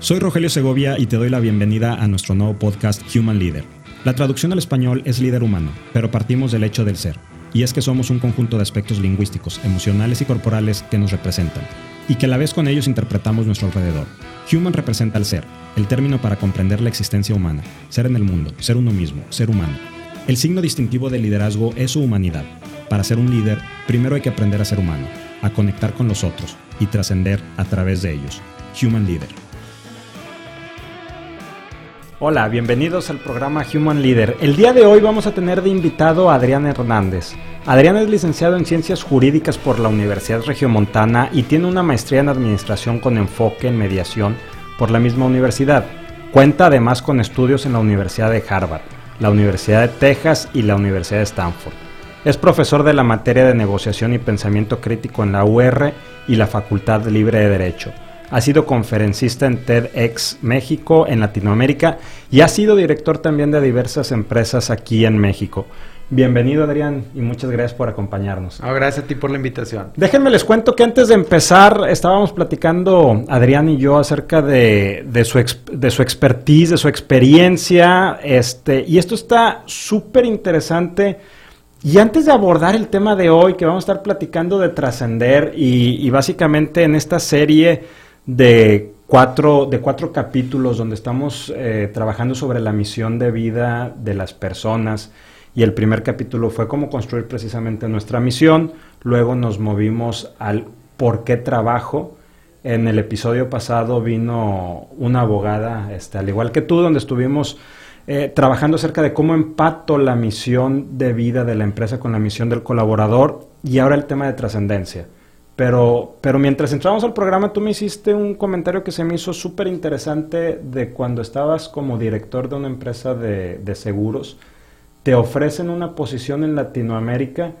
Soy Rogelio Segovia y te doy la bienvenida a nuestro nuevo podcast Human Leader. La traducción al español es líder humano, pero partimos del hecho del ser. Y es que somos un conjunto de aspectos lingüísticos, emocionales y corporales que nos representan, y que a la vez con ellos interpretamos nuestro alrededor. Human representa el ser, el término para comprender la existencia humana, ser en el mundo, ser uno mismo, ser humano. El signo distintivo del liderazgo es su humanidad. Para ser un líder, primero hay que aprender a ser humano, a conectar con los otros y trascender a través de ellos. Human Leader. Hola, bienvenidos al programa Human Leader. El día de hoy vamos a tener de invitado a Adrián Hernández. Adrián es licenciado en Ciencias Jurídicas por la Universidad Regiomontana y tiene una maestría en Administración con enfoque en mediación por la misma universidad. Cuenta además con estudios en la Universidad de Harvard, la Universidad de Texas y la Universidad de Stanford. Es profesor de la materia de negociación y pensamiento crítico en la UR y la Facultad Libre de Derecho. Ha sido conferencista en TEDx México, en Latinoamérica, y ha sido director también de diversas empresas aquí en México. Bienvenido Adrián y muchas gracias por acompañarnos. gracias a ti por la invitación. Déjenme les cuento que antes de empezar estábamos platicando Adrián y yo acerca de, su, de su expertise, de su experiencia, este, y esto está súper interesante. Y antes de abordar el tema de hoy, que vamos a estar platicando de trascender y, y básicamente en esta serie de cuatro, de cuatro capítulos donde estamos eh, trabajando sobre la misión de vida de las personas. Y el primer capítulo fue cómo construir precisamente nuestra misión. Luego nos movimos al por qué trabajo. En el episodio pasado vino una abogada, este, al igual que tú, donde estuvimos eh, trabajando acerca de cómo empato la misión de vida de la empresa con la misión del colaborador y ahora el tema de trascendencia. Pero, pero mientras entramos al programa, tú me hiciste un comentario que se me hizo súper interesante de cuando estabas como director de una empresa de, seguros, te ofrecen una posición en Latinoamérica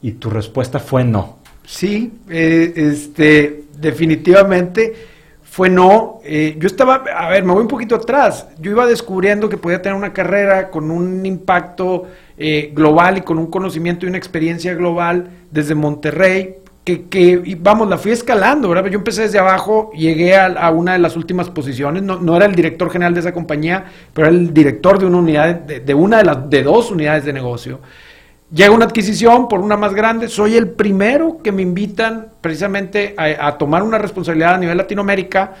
y tu respuesta fue no. Sí, eh, este, definitivamente fue no. Eh, yo estaba, a ver, me voy un poquito atrás. Yo iba descubriendo que podía tener una carrera con un impacto eh, global y con un conocimiento y una experiencia global desde Monterrey que, vamos, la fui escalando, ¿verdad? Yo empecé desde abajo, llegué a, una de las últimas posiciones, no, era el director general de esa compañía, pero era el director de una unidad, de, una de las de dos unidades de negocio. Llega una adquisición por una más grande, soy el primero que me invitan precisamente a, tomar una responsabilidad a nivel Latinoamérica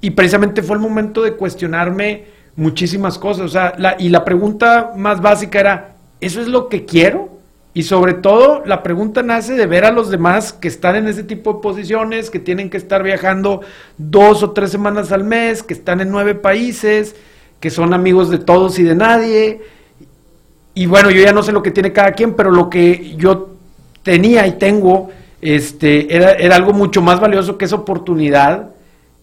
y precisamente fue el momento de cuestionarme muchísimas cosas, o sea, y la pregunta más básica era, ¿eso es lo que quiero? Y sobre todo, la pregunta nace de ver a los demás que están en ese tipo de posiciones, que tienen que estar viajando dos o tres semanas al mes, que están en nueve países, que son amigos de todos y de nadie. Y bueno, yo ya no sé lo que tiene cada quien, pero lo que yo tenía y tengo este, era, era algo mucho más valioso que esa oportunidad.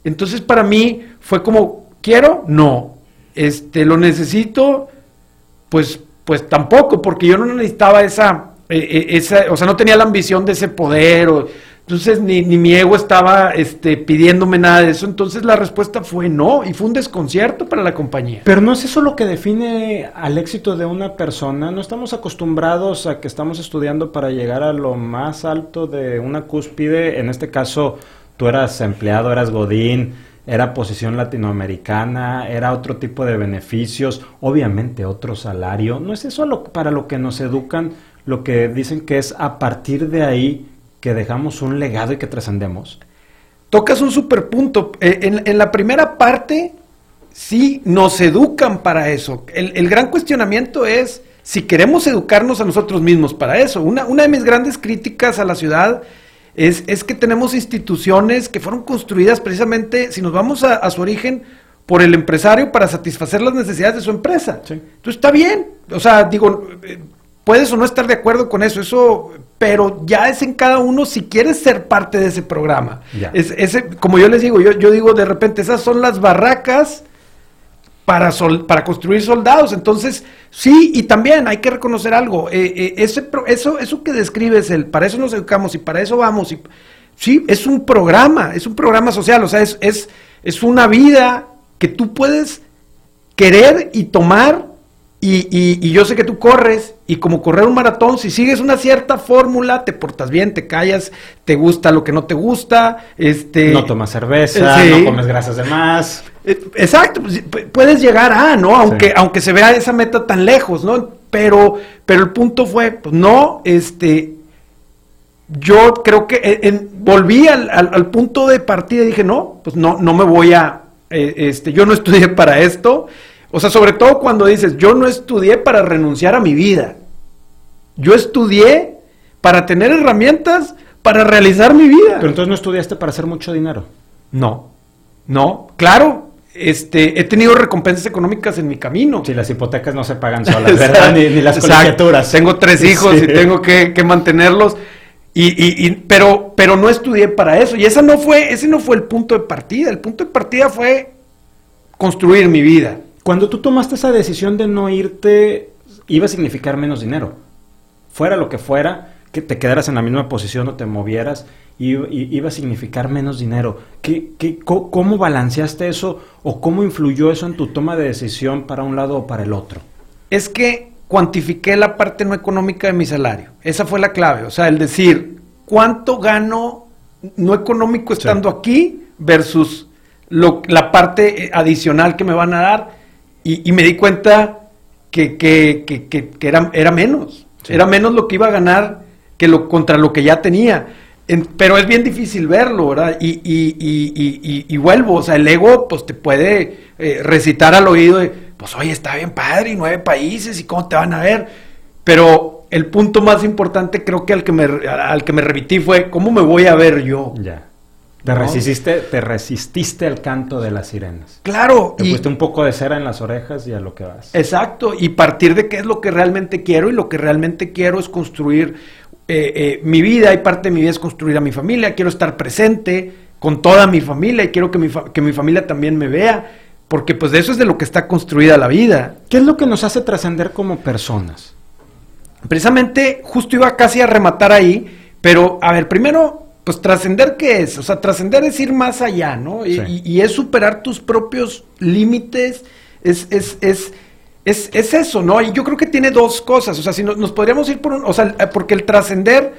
Entonces, para mí fue como, ¿quiero? No. Este, ¿Lo necesito? Pues pues tampoco, porque yo no necesitaba esa, eh, eh, esa o sea, no tenía la ambición de ese poder, o, entonces ni, ni, mi ego estaba este, pidiéndome nada de eso, entonces la respuesta fue no, y fue un desconcierto para la compañía. Pero no es eso lo que define al éxito de una persona, no estamos acostumbrados a que estamos estudiando para llegar a lo más alto de una cúspide, en este caso tú eras empleado, eras godín, era posición latinoamericana, era otro tipo de beneficios, obviamente otro salario. ¿No es eso lo, para lo que nos educan, lo que dicen que es a partir de ahí que dejamos un legado y que trascendemos? Tocas un super punto. Eh, en, la primera parte, sí, nos educan para eso. El, gran cuestionamiento es si queremos educarnos a nosotros mismos para eso. Una, una de mis grandes críticas a la ciudad es, que tenemos instituciones que fueron construidas precisamente, si nos vamos a, su origen, por el empresario para satisfacer las necesidades de su empresa. Entonces está bien, o sea, digo, eh, puedes o no estar de acuerdo con eso, eso, pero ya es en cada uno si quieres ser parte de ese programa. Es, ese, como yo les digo, yo, yo digo de repente, esas son las barracas para, para construir soldados. Entonces, sí, y también hay que reconocer algo. Eh, eh, ese, eso, eso que describes, el, para eso nos educamos y para eso vamos. Y, sí, es un programa, es un programa social, o sea, es, es, es una vida que tú puedes querer y tomar Y, yo sé que tú corres y como correr un maratón, si sigues una cierta fórmula, te portas bien, te callas, te gusta lo que no te gusta, este... No tomas cerveza, no comes grasas de más. Eh, exacto, pues, puedes llegar a, ¿no? Aunque, aunque se vea esa meta tan lejos, ¿no? Pero, pero el punto fue, pues no, este, yo creo que volví al, punto de partida y dije, no, pues no, no me voy a, eh, este, yo no estudié para esto, o sea, sobre todo cuando dices, yo no estudié para renunciar a mi vida. Yo estudié para tener herramientas para realizar mi vida. Pero entonces no estudiaste para hacer mucho dinero. No, no, claro, este, he tenido recompensas económicas en mi camino. Si las hipotecas no se pagan solas, ¿verdad? Ni, las colegiaturas. Tengo tres hijos y tengo que, mantenerlos. Y, pero, pero no estudié para eso. Y esa no fue, ese no fue el punto de partida. El punto de partida fue construir mi vida. Cuando tú tomaste esa decisión de no irte, iba a significar menos dinero. Fuera lo que fuera, que te quedaras en la misma posición o te movieras, iba a significar menos dinero. ¿Qué, qué, ¿Cómo balanceaste eso o cómo influyó eso en tu toma de decisión para un lado o para el otro? Es que cuantifiqué la parte no económica de mi salario. Esa fue la clave. O sea, el decir, ¿cuánto gano no económico estando aquí versus lo, la parte adicional que me van a dar? Y, me di cuenta que, que, que, que era, era, menos. Era menos lo que iba a ganar que lo, contra lo que ya tenía. pero es bien difícil verlo, ¿verdad? Y, y, y, vuelvo, o sea, el ego pues te puede eh, recitar al oído de, pues oye, está bien padre, y nueve países, y cómo te van a ver. Pero el punto más importante creo que al que me, al que me repetí fue, ¿cómo me voy a ver yo? Ya. Te, resististe, te resististe al canto de las sirenas. Claro. Te y, un poco de cera en las orejas y a lo que vas. Exacto. Y partir de qué es lo que realmente quiero. Y lo que realmente quiero es construir eh, eh, mi vida. Y parte de mi vida es construir a mi familia. Quiero estar presente con toda mi familia. Y quiero que mi, que mi familia también me vea. Porque pues de eso es de lo que está construida la vida. ¿Qué es lo que nos hace trascender como personas? Precisamente, justo iba casi a rematar ahí. Pero, a ver, primero pues trascender qué es, o sea, trascender es ir más allá, ¿no? Y, es superar tus propios límites, es, es, es, es, es eso, ¿no? Y yo creo que tiene dos cosas, o sea, si nos podríamos ir por un, o sea, porque el trascender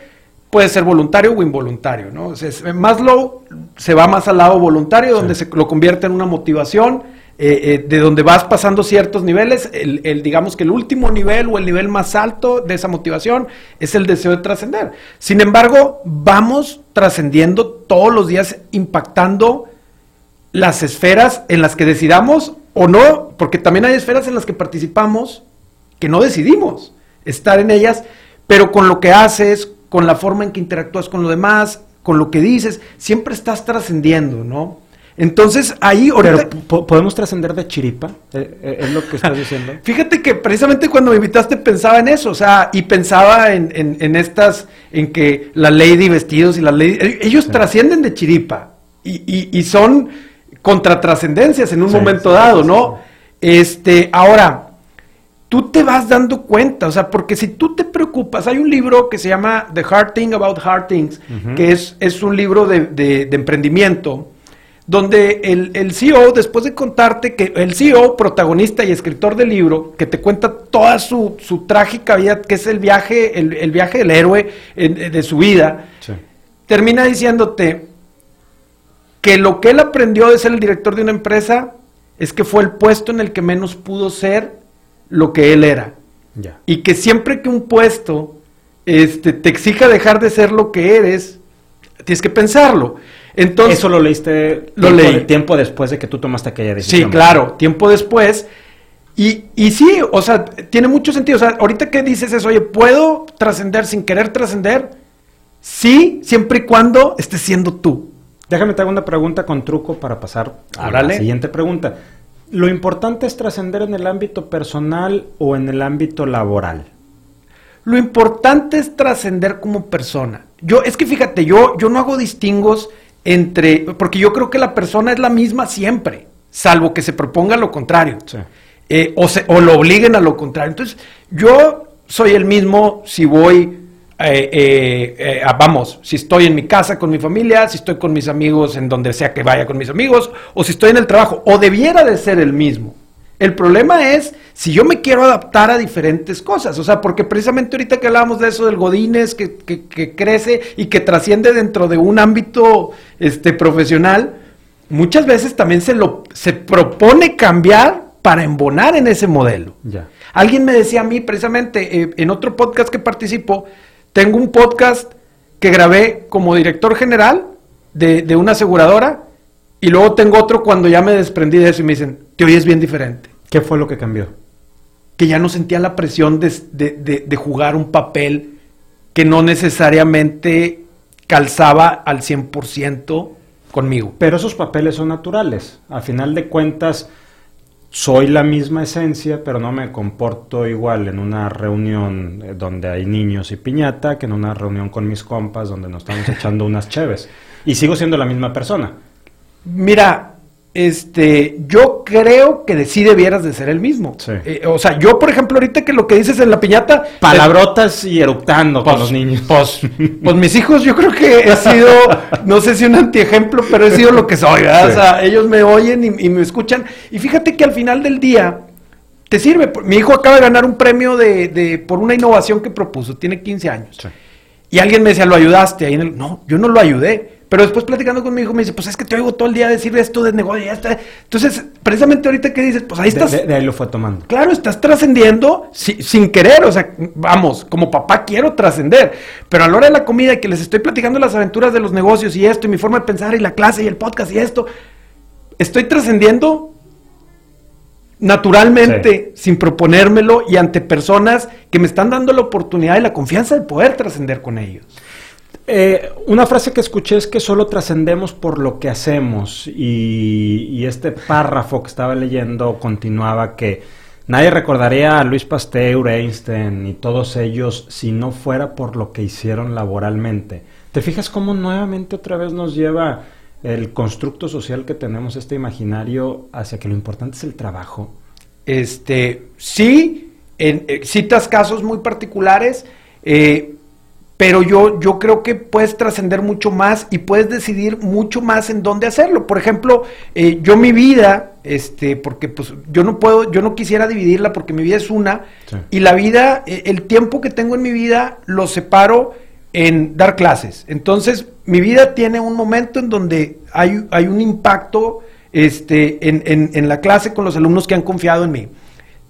puede ser voluntario o involuntario, ¿no? O sea, Maslow se va más al lado voluntario, donde se lo convierte en una motivación, eh, eh, de donde vas pasando ciertos niveles, el, digamos que el último nivel o el nivel más alto de esa motivación es el deseo de trascender. Sin embargo, vamos trascendiendo todos los días, impactando las esferas en las que decidamos o no, porque también hay esferas en las que participamos que no decidimos estar en ellas, pero con lo que haces, con la forma en que interactúas con lo demás, con lo que dices, siempre estás trascendiendo, ¿no? Entonces ahí ahorita... Pero podemos trascender de chiripa, eh, eh, es lo que estás diciendo. Fíjate que precisamente cuando me invitaste pensaba en eso, o sea, y pensaba en, en, estas, en que la ley de vestidos y la ley, eh, ellos trascienden de chiripa y, y, son contratrascendencias en un momento dado, ¿no? Este, ahora, tú te vas dando cuenta, o sea, porque si tú te preocupas, hay un libro que se llama The Hard Thing About Hard Things, que es, es un libro de, de emprendimiento donde el, CEO, después de contarte que el CEO, protagonista y escritor del libro, que te cuenta toda su, trágica vida, que es el viaje, el, viaje del héroe de su vida, termina diciéndote que lo que él aprendió de ser el director de una empresa es que fue el puesto en el que menos pudo ser lo que él era. Y que siempre que un puesto este, te exija dejar de ser lo que eres, tienes que pensarlo. Entonces, Eso lo leíste lo tiempo, leí. tiempo después de que tú tomaste aquella decisión. Sí, claro, tiempo después. Y, y sí, o sea, tiene mucho sentido. O sea, ahorita que dices eso, oye, ¿puedo trascender sin querer trascender? Sí, siempre y cuando estés siendo tú. Déjame te hago una pregunta con truco para pasar a la siguiente pregunta. ¿Lo importante es trascender en el ámbito personal o en el ámbito laboral? Lo importante es trascender como persona. Yo, es que fíjate, yo, yo no hago distingos entre, porque yo creo que la persona es la misma siempre, salvo que se proponga lo contrario, eh, o, se, o lo obliguen a lo contrario. Entonces, yo soy el mismo si voy, eh, eh, vamos, si estoy en mi casa con mi familia, si estoy con mis amigos en donde sea que vaya con mis amigos, o si estoy en el trabajo, o debiera de ser el mismo. El problema es si yo me quiero adaptar a diferentes cosas. O sea, porque precisamente ahorita que hablábamos de eso del Godínez que, que, crece y que trasciende dentro de un ámbito este, profesional, muchas veces también se, lo, se propone cambiar para embonar en ese modelo. Ya. Alguien me decía a mí, precisamente, eh, en otro podcast que participo, tengo un podcast que grabé como director general de, de una aseguradora y luego tengo otro cuando ya me desprendí de eso y me dicen, te oyes bien diferente. ¿Qué fue lo que cambió? Que ya no sentía la presión de, jugar un papel que no necesariamente calzaba al 100% conmigo. Pero esos papeles son naturales. A final de cuentas, soy la misma esencia, pero no me comporto igual en una reunión eh, donde hay niños y piñata que en una reunión con mis compas donde nos estamos echando unas cheves. Y sigo siendo la misma persona. Mira, este, yo creo que sí debieras de ser el mismo. Eh, o sea, yo, por ejemplo, ahorita que lo que dices en la piñata... Palabrotas y eructando con pues, los niños. Pues, pues, mis hijos yo creo que he sido, no sé si un antiejemplo, pero he sido lo que soy, O sea, ellos me oyen y, me escuchan. Y fíjate que al final del día te sirve. Mi hijo acaba de ganar un premio de, por una innovación que propuso, tiene 15 años. Y alguien me decía, ¿lo ayudaste? Ahí No, yo no lo ayudé pero después platicando con mi hijo me dice, pues es que te oigo todo el día decir esto de negocio. Ya está. Entonces, precisamente ahorita que dices, pues ahí estás. De, ahí lo fue tomando. Claro, estás trascendiendo sin querer. O sea, vamos, como papá quiero trascender. Pero a la hora de la comida y que les estoy platicando las aventuras de los negocios y esto, y mi forma de pensar, y la clase y el podcast y esto, estoy trascendiendo naturalmente, sin proponérmelo y ante personas que me están dando la oportunidad y la confianza de poder trascender con ellos. Eh, una frase que escuché es que solo trascendemos por lo que hacemos y, este párrafo que estaba leyendo continuaba que nadie recordaría a Luis Pasteur, Einstein y todos ellos si no fuera por lo que hicieron laboralmente. ¿Te fijas cómo nuevamente otra vez nos lleva el constructo social que tenemos, este imaginario, hacia que lo importante es el trabajo? Este, sí, en, eh, citas casos muy particulares. Eh, pero yo, yo creo que puedes trascender mucho más y puedes decidir mucho más en dónde hacerlo. Por ejemplo, eh, yo mi vida, este, porque pues yo no puedo, yo no quisiera dividirla porque mi vida es una, y la vida, eh, el tiempo que tengo en mi vida lo separo en dar clases. Entonces, mi vida tiene un momento en donde hay, hay un impacto este, en, en, en la clase con los alumnos que han confiado en mí.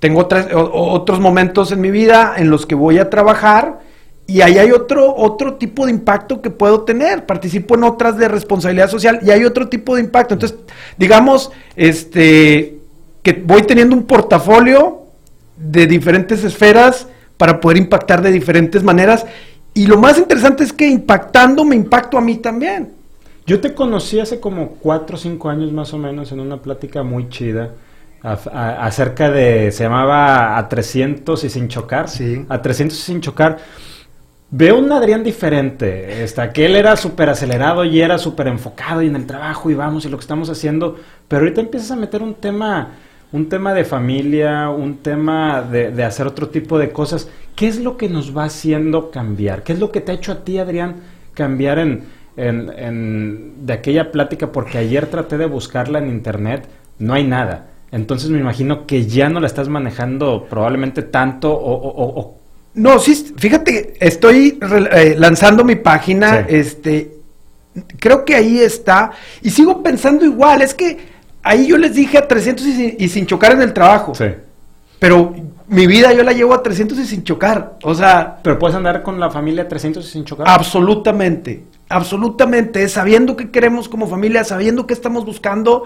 Tengo otras, otros momentos en mi vida en los que voy a trabajar, y ahí hay otro, otro tipo de impacto que puedo tener. Participo en otras de responsabilidad social y hay otro tipo de impacto. Entonces, digamos, este, que voy teniendo un portafolio de diferentes esferas para poder impactar de diferentes maneras. Y lo más interesante es que impactando me impacto a mí también. Yo te conocí hace como cuatro o cinco años más o menos en una plática muy chida acerca de, se llamaba A 300 y sin chocar. Sí. A 300 y sin chocar Veo un Adrián diferente. Este, aquel era súper acelerado y era súper enfocado y en el trabajo y vamos y lo que estamos haciendo. Pero ahorita empiezas a meter un tema, un tema de familia, un tema de, hacer otro tipo de cosas. ¿Qué es lo que nos va haciendo cambiar? ¿Qué es lo que te ha hecho a ti, Adrián, cambiar en, en, de aquella plática? Porque ayer traté de buscarla en internet, no hay nada. Entonces me imagino que ya no la estás manejando probablemente tanto o no, sí, fíjate, estoy eh, lanzando mi página, este, creo que ahí está, y sigo pensando igual, es que ahí yo les dije a 300 y, sin chocar en el trabajo. Sí. Pero mi vida yo la llevo a 300 y sin chocar, o sea... Pero puedes andar con la familia a 300 y sin chocar. Absolutamente, absolutamente, sabiendo qué queremos como familia, sabiendo qué estamos buscando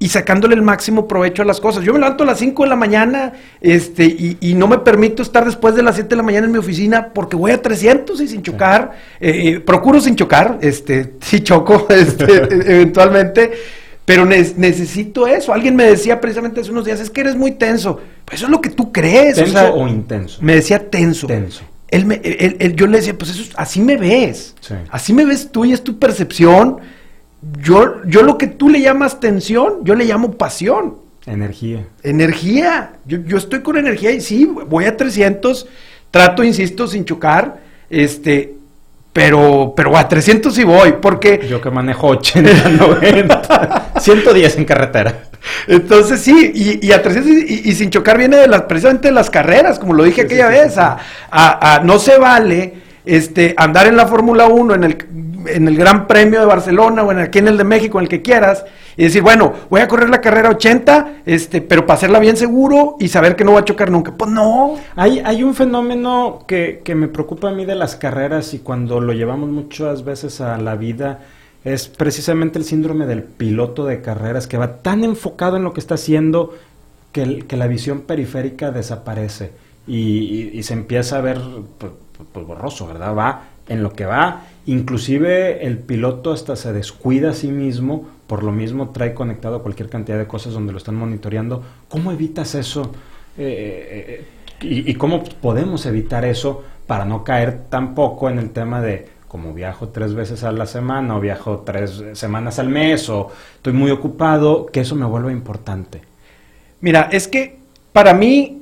y sacándole el máximo provecho a las cosas. Yo me levanto a las 5 de la mañana este, y, no me permito estar después de las 7 de la mañana en mi oficina porque voy a 300 y sin chocar. Eh, eh, procuro sin chocar, este, si choco este, eventualmente, pero necesito eso. Alguien me decía precisamente hace unos días, es que eres muy tenso. Pues eso es lo que tú crees. ¿Tenso o, intenso? Me decía tenso. Tenso. Él me, yo le decía, pues eso, así me ves. Así me ves tú y es tu percepción yo, yo lo que tú le llamas tensión, yo le llamo pasión. Energía. Energía. Yo, yo estoy con energía y sí, voy a 300, trato, insisto, sin chocar, este, pero, pero a 300 sí voy, porque... Yo que manejo 80, 90, 110 en carretera. Entonces sí, y, a 300 y, sin chocar viene de las, precisamente de las carreras, como lo dije aquella vez, a, no se vale este, andar en la Fórmula 1, en el, en el Gran Premio de Barcelona o en aquí en el de México, en el que quieras, y decir, bueno, voy a correr la carrera 80, este, pero para hacerla bien seguro y saber que no va a chocar nunca. Pues no. Hay, hay un fenómeno que, que me preocupa a mí de las carreras y cuando lo llevamos muchas veces a la vida es precisamente el síndrome del piloto de carreras que va tan enfocado en lo que está haciendo que, que la visión periférica desaparece y, se empieza a ver pues, pues, borroso, ¿verdad? Va en lo que va, inclusive el piloto hasta se descuida a sí mismo por lo mismo trae conectado cualquier cantidad de cosas donde lo están monitoreando. ¿Cómo evitas eso? Eh, eh, y, cómo podemos evitar eso para no caer tampoco en el tema de como viajo tres veces a la semana o viajo tres semanas al mes o estoy muy ocupado, que eso me vuelva importante? Mira, es que para mí,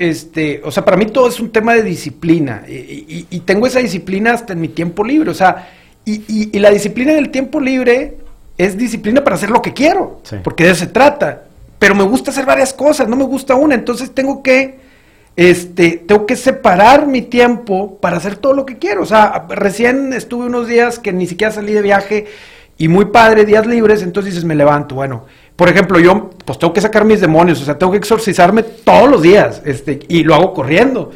este, o sea, para mí todo es un tema de disciplina y, tengo esa disciplina hasta en mi tiempo libre, o sea, y, la disciplina en el tiempo libre es disciplina para hacer lo que quiero, porque de eso se trata. Pero me gusta hacer varias cosas, no me gusta una, entonces tengo que, este, tengo que separar mi tiempo para hacer todo lo que quiero. O sea, recién estuve unos días que ni siquiera salí de viaje y muy padre, días libres, entonces dices, me levanto. Bueno, por ejemplo, yo pues tengo que sacar mis demonios, o sea, tengo que exorcizarme todos los días, este, y lo hago corriendo.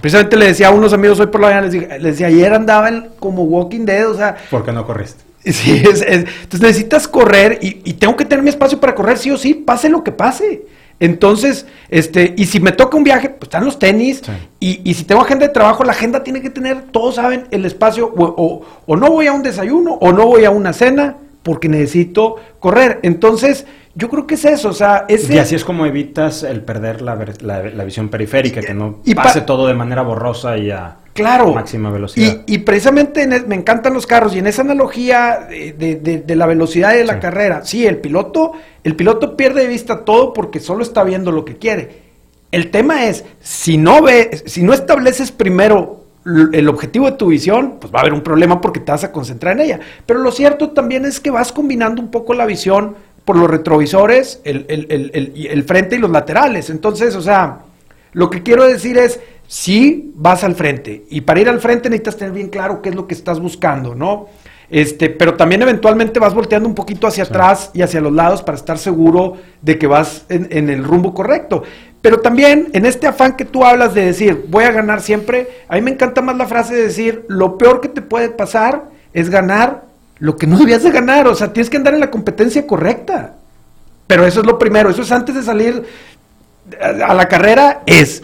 Precisamente le decía a unos amigos hoy por la mañana, les, decía, ayer andaba como Walking Dead, o sea... ¿Por qué no corriste? Sí, es, entonces necesitas correr y, tengo que tener mi espacio para correr sí o sí, pase lo que pase. Entonces, este, y si me toca un viaje, pues están los tenis, y, si tengo agenda de trabajo, la agenda tiene que tener, todos saben, el espacio, o, o, no voy a un desayuno, o no voy a una cena, porque necesito correr. Entonces, yo creo que es eso, o sea, ese... Y así es como evitas el perder la, la, visión periférica, que no pase todo de manera borrosa y a... Claro. Máxima velocidad. Y, precisamente me encantan los carros y en esa analogía de, la velocidad de la carrera, sí, el piloto, el piloto pierde de vista todo porque solo está viendo lo que quiere. El tema es, si no ve, si no estableces primero el objetivo de tu visión, pues va a haber un problema porque te vas a concentrar en ella. Pero lo cierto también es que vas combinando un poco la visión por los retrovisores, el, el frente y los laterales. Entonces, o sea, lo que quiero decir es, sí vas al frente. Y para ir al frente necesitas tener bien claro qué es lo que estás buscando, ¿no? Este, pero también eventualmente vas volteando un poquito hacia atrás y hacia los lados para estar seguro de que vas en, el rumbo correcto. Pero también en este afán que tú hablas de decir, voy a ganar siempre, a mí me encanta más la frase de decir, lo peor que te puede pasar es ganar lo que no debías de ganar. O sea, tienes que andar en la competencia correcta. Pero eso es lo primero, eso es antes de salir a la carrera, es,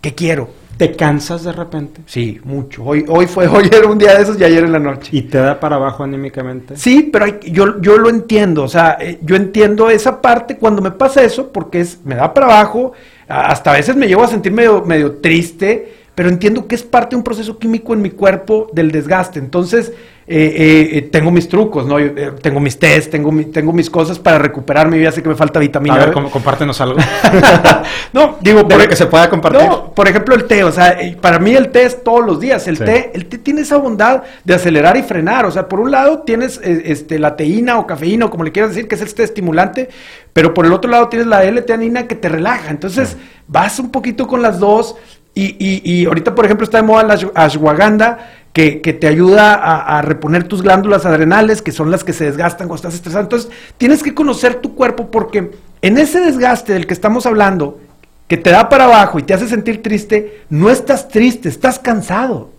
¿qué quiero? ¿Te cansas de repente? Sí, mucho. Hoy, hoy fue, hoy era un día de esos y ayer en la noche. ¿Y te da para abajo anímicamente? Sí, pero yo, yo lo entiendo. O sea, eh, yo entiendo esa parte cuando me pasa eso, porque es, me da para abajo. Hasta a veces me llevo a sentir medio, medio triste, pero entiendo que es parte de un proceso químico en mi cuerpo del desgaste. Entonces, eh, eh, tengo mis trucos, ¿no? Eh, tengo mis test, tengo, tengo mis cosas para recuperarme. Yo ya sé que me falta vitamina. A ver, compártenos algo. no, digo, por, que se pueda compartir. por ejemplo, el té, o sea, para mí el té es todos los días. El té, el té tiene esa bondad de acelerar y frenar. O sea, por un lado tienes este, la teína o cafeína, o como le quieras decir, que es este estimulante, pero por el otro lado tienes la L-teanina que te relaja. Entonces, vas un poquito con las dos. Y, y, y ahorita, por ejemplo, está de moda la ashwagandha que, te ayuda a, reponer tus glándulas adrenales, que son las que se desgastan cuando estás estresado. Entonces, tienes que conocer tu cuerpo porque en ese desgaste del que estamos hablando, que te da para abajo y te hace sentir triste, no estás triste, estás cansado.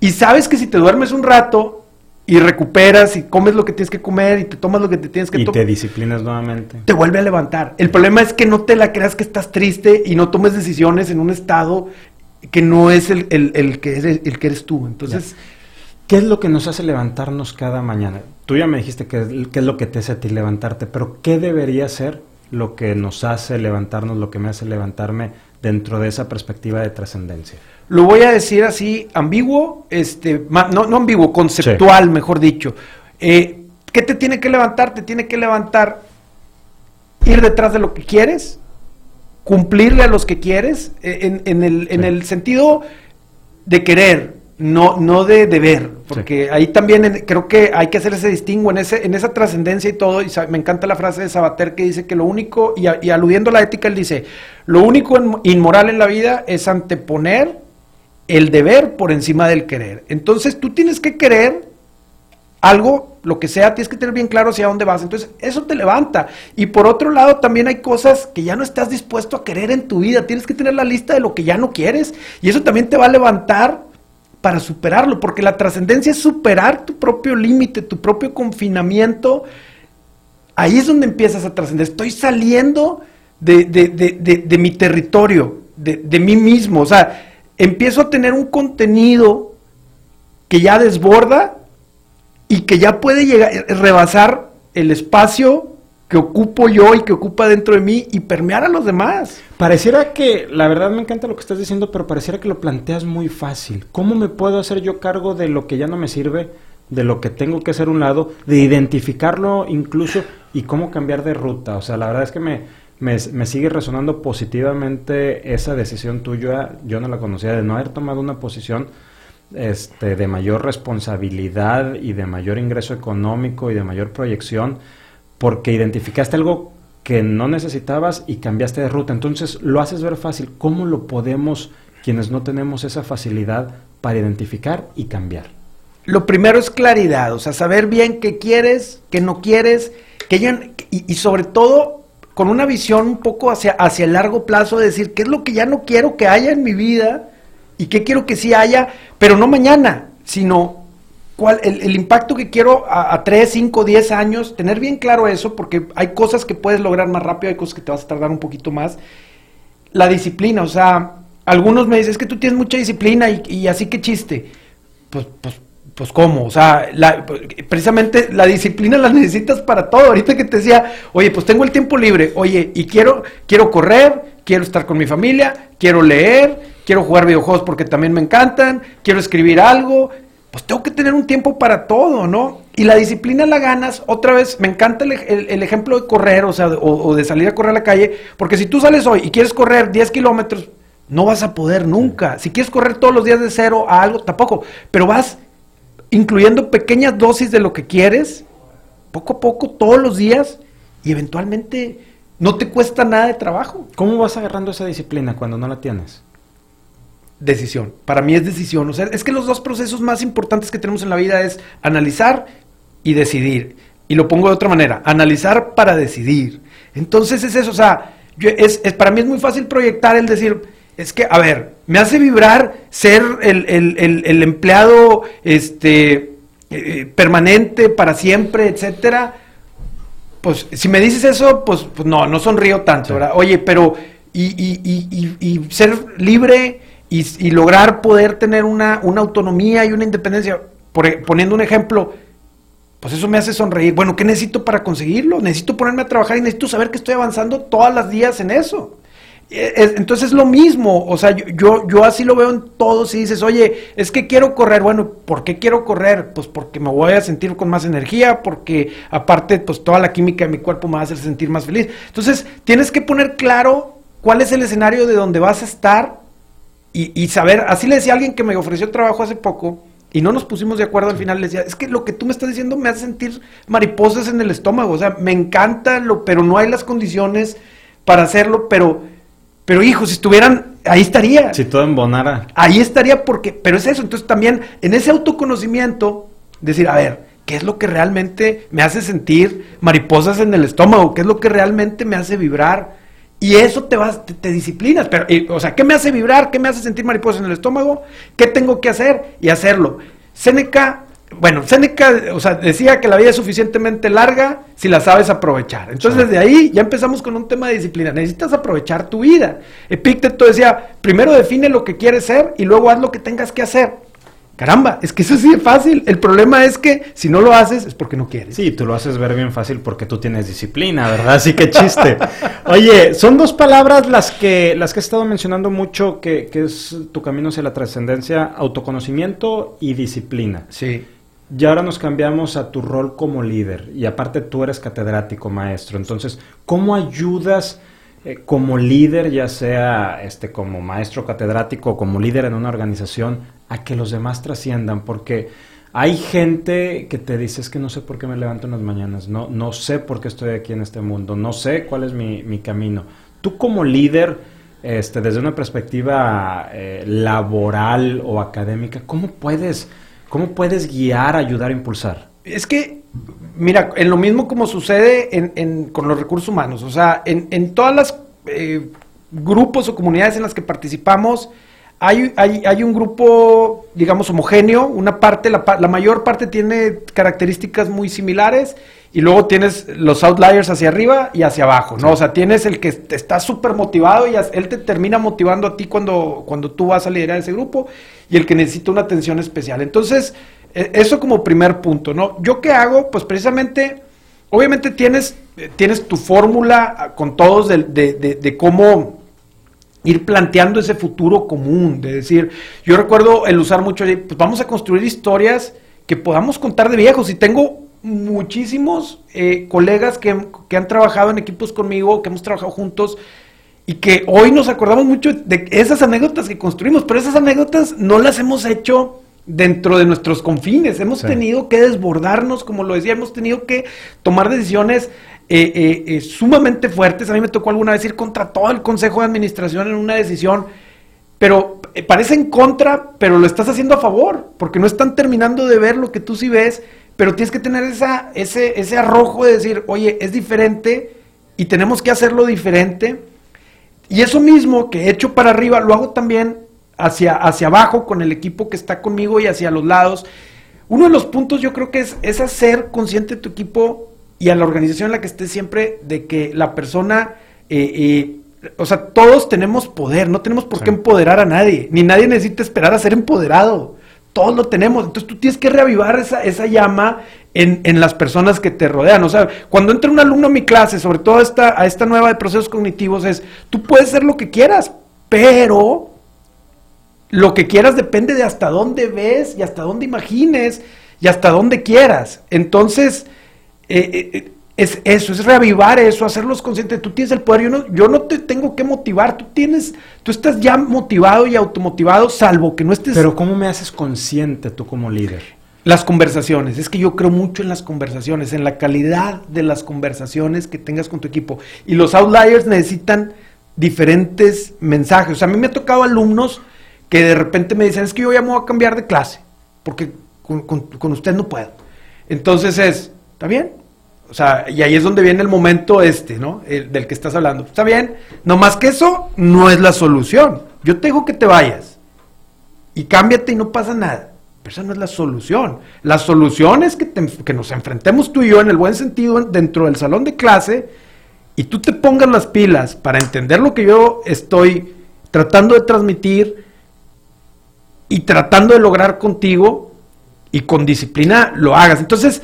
Y sabes que si te duermes un rato y recuperas y comes lo que tienes que comer y te tomas lo que te tienes que tomar. Y te disciplinas nuevamente. Te vuelve a levantar. El problema es que no te la creas que estás triste y no tomes decisiones en un estado que no es el, que, eres, el que eres tú. Entonces, ¿qué es lo que nos hace levantarnos cada mañana? Tú ya me dijiste qué es lo que te hace a ti levantarte, pero ¿qué debería ser lo que nos hace levantarnos, lo que me hace levantarme dentro de esa perspectiva de trascendencia? Lo voy a decir así, ambiguo, este, no, no ambiguo, conceptual, mejor dicho. Eh, ¿Qué te tiene que levantar? Te tiene que levantar ir detrás de lo que quieres, cumplirle a los que quieres, eh, en, el, en el sentido de querer, no, no de deber, porque ahí también creo que hay que hacer ese distingo en, ese, en esa trascendencia y todo, y me encanta la frase de Sabater que dice que lo único, y, y aludiendo a la ética, él dice, lo único inmoral en la vida es anteponer el deber por encima del querer. Entonces tú tienes que querer algo, lo que sea, tienes que tener bien claro hacia dónde vas. Entonces, eso te levanta. Y por otro lado, también hay cosas que ya no estás dispuesto a querer en tu vida. Tienes que tener la lista de lo que ya no quieres. Y eso también te va a levantar para superarlo, porque la trascendencia es superar tu propio límite, tu propio confinamiento. Ahí es donde empiezas a trascender. Estoy saliendo de, de, mi territorio, de, mí mismo. O sea, empiezo a tener un contenido que ya desborda y que ya puede llegar, rebasar el espacio que ocupo yo y que ocupa dentro de mí y permear a los demás. Pareciera que, la verdad me encanta lo que estás diciendo, pero pareciera que lo planteas muy fácil. ¿Cómo me puedo hacer yo cargo de lo que ya no me sirve, de lo que tengo que hacer un lado, de identificarlo incluso y cómo cambiar de ruta? O sea, la verdad es que me, me, me sigue resonando positivamente esa decisión tuya, yo no la conocía, de no haber tomado una posición este, de mayor responsabilidad y de mayor ingreso económico y de mayor proyección porque identificaste algo que no necesitabas y cambiaste de ruta. Entonces lo haces ver fácil. ¿Cómo lo podemos, quienes no tenemos esa facilidad, para identificar y cambiar? Lo primero es claridad, o sea, saber bien qué quieres, qué no quieres, que y, sobre todo con una visión un poco hacia, hacia el largo plazo, de decir qué es lo que ya no quiero que haya en mi vida y qué quiero que sí haya, pero no mañana, sino cuál, el, impacto que quiero a, 3, 5, 10 años, tener bien claro eso, porque hay cosas que puedes lograr más rápido, hay cosas que te vas a tardar un poquito más. La disciplina, o sea, algunos me dicen, es que tú tienes mucha disciplina y, así que chiste. Pues, pues, pues cómo, o sea, precisamente la disciplina la necesitas para todo. Ahorita que te decía, oye, pues tengo el tiempo libre, oye, y quiero, quiero correr, quiero estar con mi familia, quiero leer, quiero jugar videojuegos porque también me encantan, quiero escribir algo, pues tengo que tener un tiempo para todo, ¿no? Y la disciplina la ganas, otra vez, me encanta el, ejemplo de correr, o sea, o, de salir a correr a la calle, porque si tú sales hoy y quieres correr 10 kilómetros, no vas a poder nunca. Si quieres correr todos los días de cero a algo, tampoco, pero vas incluyendo pequeñas dosis de lo que quieres, poco a poco, todos los días, y eventualmente no te cuesta nada de trabajo. ¿Cómo vas agarrando esa disciplina cuando no la tienes? Decisión. Para mí es decisión. O sea, es que los dos procesos más importantes que tenemos en la vida es analizar y decidir. Y lo pongo de otra manera, analizar para decidir. Entonces es eso, o sea, es, para mí es muy fácil proyectar el decir, es que, a ver, me hace vibrar ser el, empleado este, eh, permanente para siempre, etcétera. Pues si me dices eso, pues, pues no, no sonrío tanto, ¿verdad? Oye, pero y, y, y, y ser libre y, lograr poder tener una, una, autonomía y una independencia. Por, poniendo un ejemplo, pues eso me hace sonreír. Bueno, ¿qué necesito para conseguirlo? Necesito ponerme a trabajar y necesito saber que estoy avanzando todas las días en eso. E, entonces es lo mismo, o sea, yo, yo así lo veo en todos y dices, oye, es que quiero correr, bueno, ¿por qué quiero correr? Pues porque me voy a sentir con más energía, porque aparte, pues toda la química de mi cuerpo me va a hacer sentir más feliz. Entonces, tienes que poner claro cuál es el escenario de donde vas a estar y, saber, así le decía a alguien que me ofreció trabajo hace poco y no nos pusimos de acuerdo al final, le decía, es que lo que tú me estás diciendo me hace sentir mariposas en el estómago, o sea, me encanta, lo, pero no hay las condiciones para hacerlo, pero, pero hijo, si estuvieran, ahí estaría. Si todo embonara. Ahí estaría porque, pero es eso, entonces también en ese autoconocimiento, decir, a ver, ¿qué es lo que realmente me hace sentir mariposas en el estómago? ¿Qué es lo que realmente me hace vibrar? Y eso te vas, te, disciplinas. Pero, o sea, ¿qué me hace vibrar? ¿Qué me hace sentir mariposa en el estómago? ¿Qué tengo que hacer? Y hacerlo. Séneca, bueno, Séneca, o sea, decía que la vida es suficientemente larga si la sabes aprovechar. Entonces, desde ahí ya empezamos con un tema de disciplina. Necesitas aprovechar tu vida. Epícteto decía, primero define lo que quieres ser y luego haz lo que tengas que hacer. Caramba, es que eso sí es fácil. El problema es que si no lo haces es porque no quieres. Sí, tú lo haces ver bien fácil porque tú tienes disciplina, ¿verdad? Así que chiste. Oye, son dos palabras las que, las que he estado mencionando mucho, que, que es tu camino hacia la trascendencia, autoconocimiento y disciplina. Sí. Y ahora nos cambiamos a tu rol como líder. Y aparte tú eres catedrático, maestro. Entonces, ¿cómo ayudas eh, como líder, ya sea este, como maestro catedrático o como líder en una organización, a que los demás trasciendan, porque hay gente que te dice es que no sé por qué me levanto en las mañanas, no, no sé por qué estoy aquí en este mundo, no sé cuál es mi, mi camino. Tú como líder, este, desde una perspectiva eh, laboral o académica, ¿cómo puedes, ¿cómo puedes guiar, ayudar, impulsar? Es que, mira, en lo mismo como sucede en, con los recursos humanos, o sea, en, en todas las eh, grupos o comunidades en las que participamos, hay, hay, hay, un grupo, digamos, homogéneo, una parte, la, la, mayor parte tiene características muy similares y luego tienes los outliers hacia arriba y hacia abajo, ¿no? O sea, tienes el que está súper motivado y él te termina motivando a ti cuando, cuando tú vas a liderar ese grupo y el que necesita una atención especial. Entonces, eso como primer punto, ¿no? ¿Yo qué hago? Pues precisamente, obviamente tienes, tienes tu fórmula con todos de cómo ir planteando ese futuro común, de decir, yo recuerdo el usar mucho, pues vamos a construir historias que podamos contar de viejos y tengo muchísimos eh, colegas que, que, han trabajado en equipos conmigo, que hemos trabajado juntos y que hoy nos acordamos mucho de esas anécdotas que construimos, pero esas anécdotas no las hemos hecho dentro de nuestros confines, hemos sí. tenido que desbordarnos, como lo decía, hemos tenido que tomar decisiones eh, eh, eh, sumamente fuertes. A mí me tocó alguna vez ir contra todo el Consejo de Administración en una decisión, pero eh, parece en contra, pero lo estás haciendo a favor, porque no están terminando de ver lo que tú sí ves, pero tienes que tener esa, ese, ese arrojo de decir, oye, es diferente y tenemos que hacerlo diferente. Y eso mismo que he hecho para arriba, lo hago también hacia, hacia abajo con el equipo que está conmigo y hacia los lados. Uno de los puntos yo creo que es, es hacer consciente de tu equipo y a la organización en la que esté siempre de que la persona, eh, eh, o sea, todos tenemos poder, no tenemos por sí. qué empoderar a nadie, ni nadie necesita esperar a ser empoderado, todos lo tenemos, entonces tú tienes que reavivar esa, esa llama en, en, las personas que te rodean, o sea, cuando entra un alumno a mi clase, sobre todo a esta, a esta nueva de procesos cognitivos, es, tú puedes ser lo que quieras, pero lo que quieras depende de hasta dónde ves y hasta dónde imagines y hasta dónde quieras, entonces eh, eh, es eso, es reavivar eso, hacerlos conscientes. Tú tienes el poder, yo no, yo no te tengo que motivar, tú tienes, tú estás ya motivado y automotivado, salvo que no estés. Pero ¿cómo me haces consciente tú como líder? Las conversaciones, es que yo creo mucho en las conversaciones, en la calidad de las conversaciones que tengas con tu equipo. Y los outliers necesitan diferentes mensajes. O sea, a mí me ha tocado alumnos que de repente me dicen, es que yo ya me voy a cambiar de clase, porque con, con, usted no puedo. Entonces es, ¿Está bien? O sea, y ahí es donde viene el momento este, ¿no? El, del que estás hablando. Está bien, no más que eso no es la solución. Yo te digo que te vayas y cámbiate y no pasa nada. Pero esa no es la solución. La solución es que, que nos enfrentemos tú y yo en el buen sentido dentro del salón de clase y tú te pongas las pilas para entender lo que yo estoy tratando de transmitir y tratando de lograr contigo y con disciplina lo hagas. Entonces,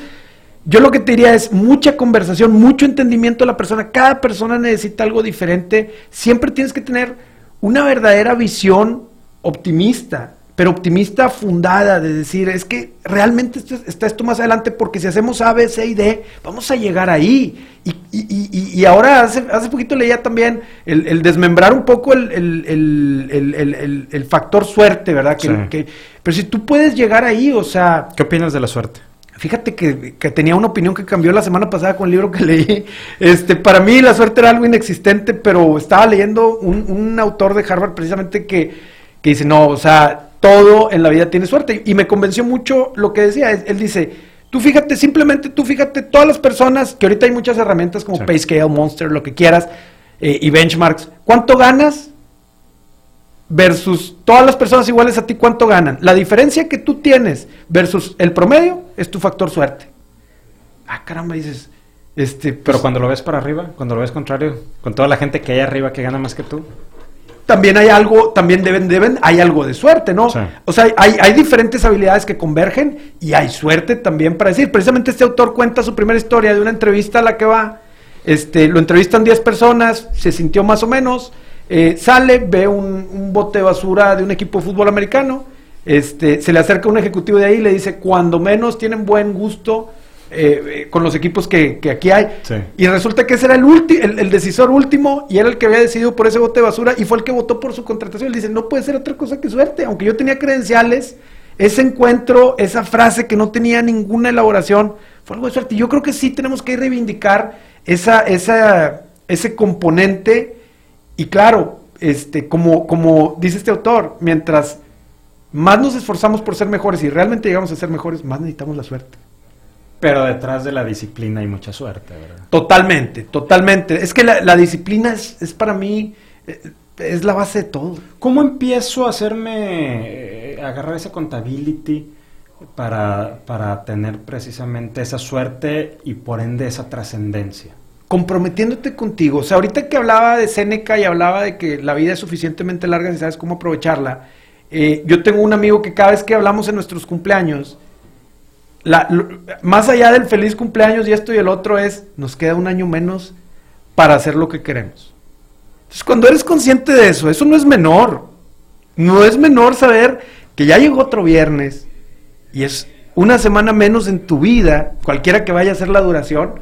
yo lo que te diría es mucha conversación, mucho entendimiento de la persona. Cada persona necesita algo diferente. Siempre tienes que tener una verdadera visión optimista, pero optimista fundada, de decir, es que realmente esto, está esto más adelante porque si hacemos A, B, C y D, vamos a llegar ahí. Y, y, y, y ahora, hace, hace poquito leía también el, el desmembrar un poco el, el, el, factor suerte, ¿verdad? Que, sí. que, pero si tú puedes llegar ahí, o sea... ¿Qué opinas de la suerte? Fíjate que, que, tenía una opinión que cambió la semana pasada con el libro que leí. Este, para mí la suerte era algo inexistente, pero estaba leyendo un, un autor de Harvard precisamente que, que, dice, no, o sea, todo en la vida tiene suerte. Y me convenció mucho lo que decía. Él, él dice, tú fíjate, simplemente tú fíjate, todas las personas, que ahorita hay muchas herramientas como sí. PayScale, Monster, lo que quieras, eh, y benchmarks, ¿cuánto ganas? versus todas las personas iguales a ti, ¿cuánto ganan? La diferencia que tú tienes versus el promedio es tu factor suerte. Ah, caramba, dices, este... Pues, Pero cuando lo ves para arriba, cuando lo ves contrario, con toda la gente que hay arriba que gana más que tú. También hay algo, también deben, deben, hay algo de suerte, ¿no? Sí. O sea, hay, hay diferentes habilidades que convergen y hay suerte también para decir. Precisamente este autor cuenta su primera historia de una entrevista a la que va, este, lo entrevistan 10 personas, se sintió más o menos, eh, sale, ve un, un, bote de basura de un equipo de fútbol americano, este, se le acerca un ejecutivo de ahí y le dice, cuando menos tienen buen gusto eh, eh, con los equipos que, que aquí hay. Sí. Y resulta que ese era el, ulti- el, el decisor último y era el que había decidido por ese bote de basura y fue el que votó por su contratación. Él dice, no puede ser otra cosa que suerte, aunque yo tenía credenciales, ese encuentro, esa frase que no tenía ninguna elaboración, fue algo de suerte. Y yo creo que sí tenemos que reivindicar esa, esa, ese componente y claro, este, como, como dice este autor, mientras más nos esforzamos por ser mejores y realmente llegamos a ser mejores, más necesitamos la suerte. Pero detrás de la disciplina hay mucha suerte, ¿verdad? Totalmente, totalmente. Es que la, la disciplina es, es para mí, eh, es la base de todo. ¿Cómo empiezo a hacerme, eh, agarrar esa contability para, para tener precisamente esa suerte y por ende esa trascendencia? Comprometiéndote contigo. O sea, ahorita que hablaba de Séneca y hablaba de que la vida es suficientemente larga si sabes cómo aprovecharla, eh, yo tengo un amigo que cada vez que hablamos en nuestros cumpleaños, la- más allá del feliz cumpleaños y esto y el otro es, nos queda un año menos para hacer lo que queremos. Entonces, cuando eres consciente de eso, eso no es menor. No es menor saber que ya llegó otro viernes y es una semana menos en tu vida, cualquiera que vaya a ser la duración,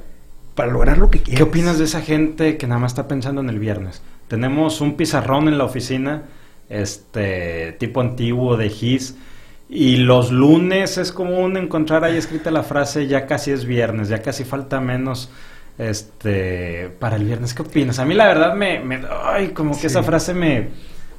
para lograr lo que quieres. ¿Qué opinas de esa gente que nada más está pensando en el viernes? Tenemos un pizarrón en la oficina, este tipo antiguo de GIS, y los lunes es común encontrar ahí escrita la frase ya casi es viernes, ya casi falta menos este para el viernes. ¿Qué opinas? A mí la verdad me, me ay, como que Sí. esa frase me,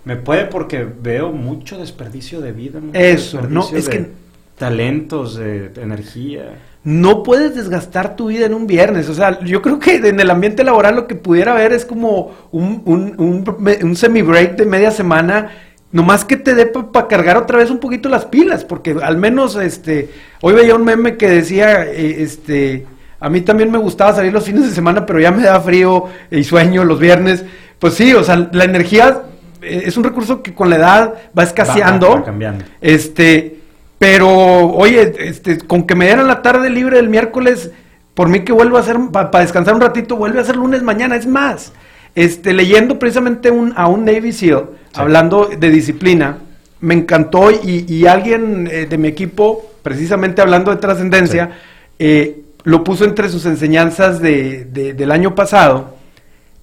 me puede porque veo mucho desperdicio de vida, mucho Eso, no, es de que- talentos, de, de energía. No puedes desgastar tu vida en un viernes. O sea, yo creo que en el ambiente laboral lo que pudiera haber es como un, un, un, un semi-break de media semana, nomás que te dé para cargar otra vez un poquito las pilas, porque al menos, este, hoy veía un meme que decía, eh, este, a mí también me gustaba salir los fines de semana, pero ya me da frío y sueño los viernes. Pues sí, o sea, la energía eh, es un recurso que con la edad va escaseando. Va- va cambiando. Este, pero, oye, este, con que me dieran la tarde libre el miércoles, por mí que vuelvo a hacer, para descansar un ratito, vuelve a ser lunes mañana, es más. Este, leyendo precisamente un, a un Navy SEAL, Sí. hablando de disciplina, me encantó y, y alguien eh, de mi equipo, precisamente hablando de trascendencia, eh, lo puso entre sus enseñanzas de- de- del año pasado,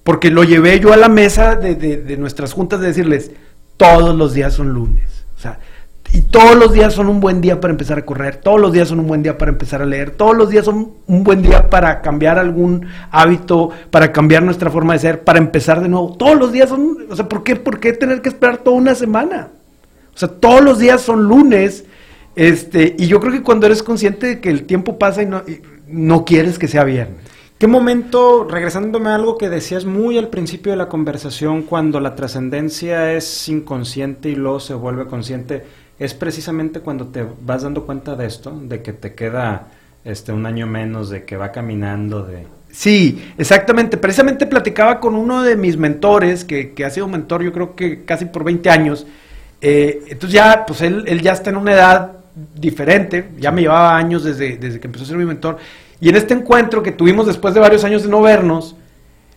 porque lo llevé yo a la mesa de, de- de nuestras juntas de decirles, todos los días son lunes. O sea, y todos los días son un buen día para empezar a correr, todos los días son un buen día para empezar a leer, todos los días son un buen día para cambiar algún hábito, para cambiar nuestra forma de ser, para empezar de nuevo. Todos los días son, o sea, ¿por qué, por qué tener que esperar toda una semana? O sea, todos los días son lunes. Este, y yo creo que cuando eres consciente de que el tiempo pasa y no, y no quieres que sea viernes. ¿Qué momento, regresándome a algo que decías muy al principio de la conversación, cuando la trascendencia es inconsciente y luego se vuelve consciente, es precisamente cuando te vas dando cuenta de esto, de que te queda este un año menos, de que va caminando, de... Sí, exactamente. Precisamente platicaba con uno de mis mentores, que, que ha sido mentor yo creo que casi por 20 años. Eh, entonces ya, pues él, él ya está en una edad diferente, ya me llevaba años desde, desde que empezó a ser mi mentor. Y en este encuentro que tuvimos después de varios años de no vernos,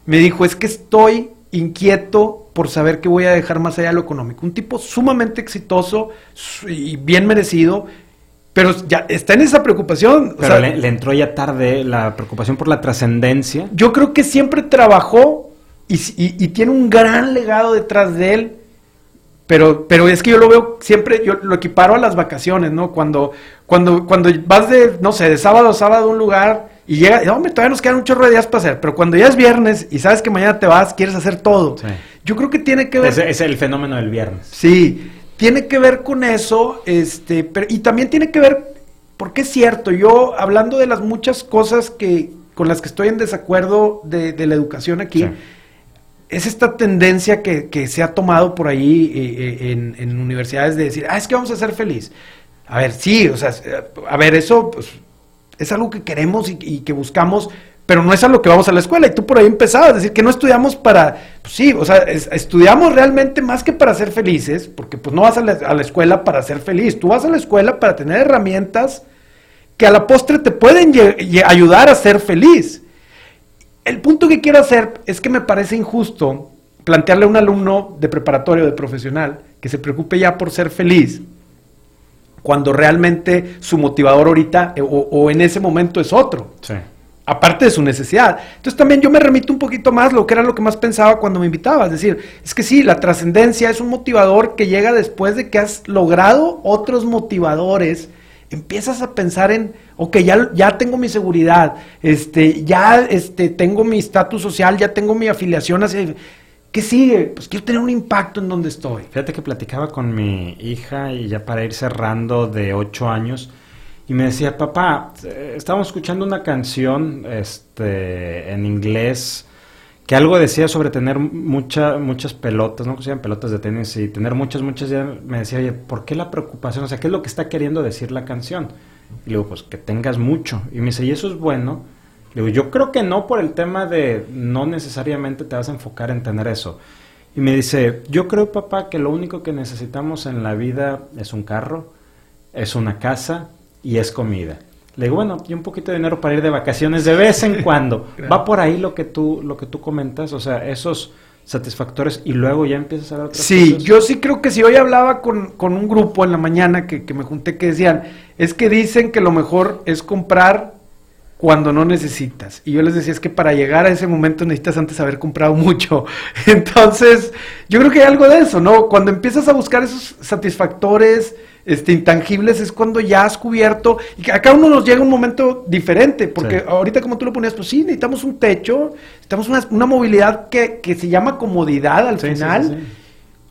me dijo, es que estoy inquieto por saber qué voy a dejar más allá de lo económico. Un tipo sumamente exitoso y bien merecido, pero ya está en esa preocupación. o Pero sea, le, le entró ya tarde la preocupación por la trascendencia. yo creo que siempre trabajó y, y- y tiene un gran legado detrás de él. Pero, pero es que yo lo veo siempre, yo lo equiparo a las vacaciones, ¿no? Cuando, cuando, cuando vas de, no sé, de sábado a sábado a un lugar y llega, y, hombre, todavía nos quedan un chorro de días para hacer, pero cuando ya es viernes y sabes que mañana te vas, quieres hacer todo. Sí. Yo creo que tiene que ver. Es, es el fenómeno del viernes. Sí, tiene que ver con eso, este, pero, y también tiene que ver, porque es cierto, yo hablando de las muchas cosas que con las que estoy en desacuerdo de, de la educación aquí, Sí. Es esta tendencia que, que se ha tomado por ahí eh, eh, en, universidades de decir, ah, es que vamos a ser feliz. A ver, sí, o sea, eh, a ver, eso pues, es algo que queremos y, que buscamos, pero no es a lo que vamos a la escuela. Y tú por ahí empezabas a decir que no estudiamos para, pues sí, o sea, es- estudiamos realmente más que para ser felices, porque pues no vas a la, escuela para ser feliz, tú vas a la escuela para tener herramientas que a la postre te pueden ayudar a ser feliz. El punto que quiero hacer es que me parece injusto plantearle a un alumno de preparatorio, de profesional, que se preocupe ya por ser feliz, cuando realmente su motivador ahorita eh, o, o en ese momento es otro. Sí. Aparte de su necesidad. Entonces también yo me remito un poquito más lo que era lo que más pensaba cuando me invitaba. Es decir, es que sí, la trascendencia es un motivador que llega después de que has logrado otros motivadores. Empiezas a pensar en, ok, ya, ya tengo mi seguridad, este, ya este, tengo mi estatus social, ya tengo mi afiliación hacia... ¿Qué sigue? Pues quiero tener un impacto en donde estoy. Fíjate que platicaba con mi hija y ya para ir cerrando de ocho años y me decía, papá, eh, estábamos escuchando una canción este, en inglés que algo decía sobre tener mucha, muchas pelotas, ¿no? Que sean pelotas de tenis y tener muchas, muchas. Ya me decía, oye, ¿por qué la preocupación? O sea, ¿qué es lo que está queriendo decir la canción? Y le digo, pues que tengas mucho. Y me dice, ¿y eso es bueno? Le digo, yo creo que no por el tema de no necesariamente te vas a enfocar en tener eso. Y me dice, yo creo, papá, que lo único que necesitamos en la vida es un carro, es una casa y es comida. Le digo, bueno, y un poquito de dinero para ir de vacaciones de vez en cuando. Va por ahí lo que tú, lo que tú comentas, o sea, esos satisfactores y luego ya empiezas a ver otras Sí, cosas. yo sí creo que si hoy hablaba con, con un grupo en la mañana que, que me junté que decían, es que dicen que lo mejor es comprar cuando no necesitas. Y yo les decía, es que para llegar a ese momento necesitas antes haber comprado mucho. Entonces, yo creo que hay algo de eso, ¿no? Cuando empiezas a buscar esos satisfactores este, intangibles es cuando ya has cubierto, y que a cada uno nos llega un momento diferente, porque Sí. ahorita como tú lo ponías, pues sí, necesitamos un techo, necesitamos una, una movilidad que, que se llama comodidad al Sí, final sí,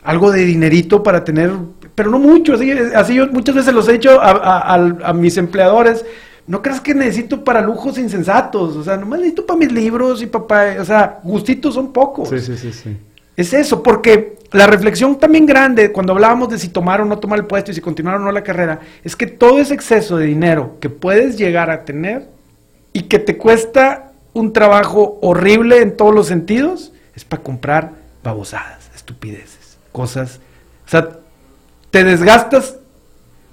algo de dinerito para tener, pero no mucho, así, así yo muchas veces los he hecho a, a- a- a mis empleadores. No creas que necesito para lujos insensatos, o sea, nomás necesito para mis libros y para, o sea, gustitos son pocos. Sí, sí, sí, sí. Es eso, porque la reflexión también grande, cuando hablábamos de si tomar o no tomar el puesto y si continuar o no la carrera, es que todo ese exceso de dinero que puedes llegar a tener y que te cuesta un trabajo horrible en todos los sentidos, es para comprar babosadas, estupideces, cosas. O sea, te desgastas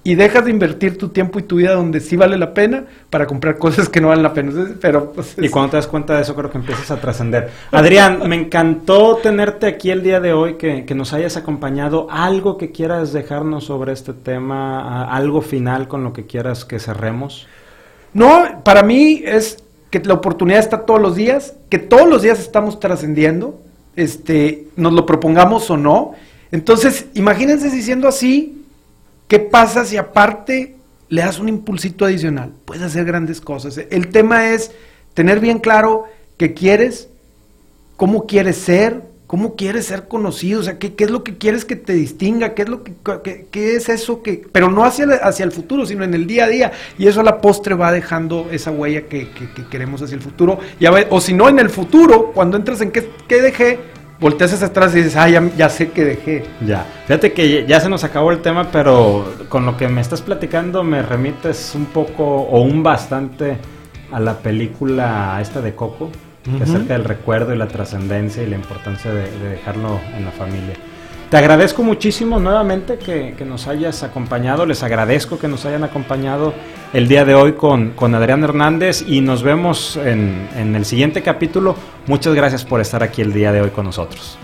y dejas de invertir tu tiempo y tu vida donde sí vale la pena para comprar cosas que no valen la pena. Pero, pues, Y cuando te das cuenta de eso, creo que empiezas a trascender. Adrián, me encantó tenerte aquí el día de hoy, que, que nos hayas acompañado. ¿Algo que quieras dejarnos sobre este tema? a- ¿Algo final con lo que quieras que cerremos? No, para mí es que la oportunidad está todos los días, que todos los días estamos trascendiendo, este, nos lo propongamos o no. Entonces, imagínense si siendo así, ¿qué pasa si aparte le das un impulsito adicional? Puedes hacer grandes cosas. El tema es tener bien claro qué quieres, cómo quieres ser, cómo quieres ser conocido, o sea, qué, es lo que quieres que te distinga, qué es lo que, qué, es eso que, pero no hacia hacia el futuro, sino en el día a día, y eso a la postre va dejando esa huella que, que- que queremos hacia el futuro, y a ver, o si no en el futuro, cuando entras en qué, qué dejé, volteas hacia atrás y dices, ah, ya, ya sé que dejé. Ya. Fíjate que ya se nos acabó el tema, pero con lo que me estás platicando me remites un poco o un bastante a la película esta de Coco, que acerca del recuerdo y la trascendencia y la importancia de, de dejarlo en la familia. Te agradezco muchísimo nuevamente que, que nos hayas acompañado, les agradezco que nos hayan acompañado el día de hoy con, con Adrián Hernández y nos vemos en, en el siguiente capítulo. Muchas gracias por estar aquí el día de hoy con nosotros.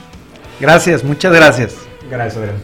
Gracias, muchas gracias. Gracias, Adrián.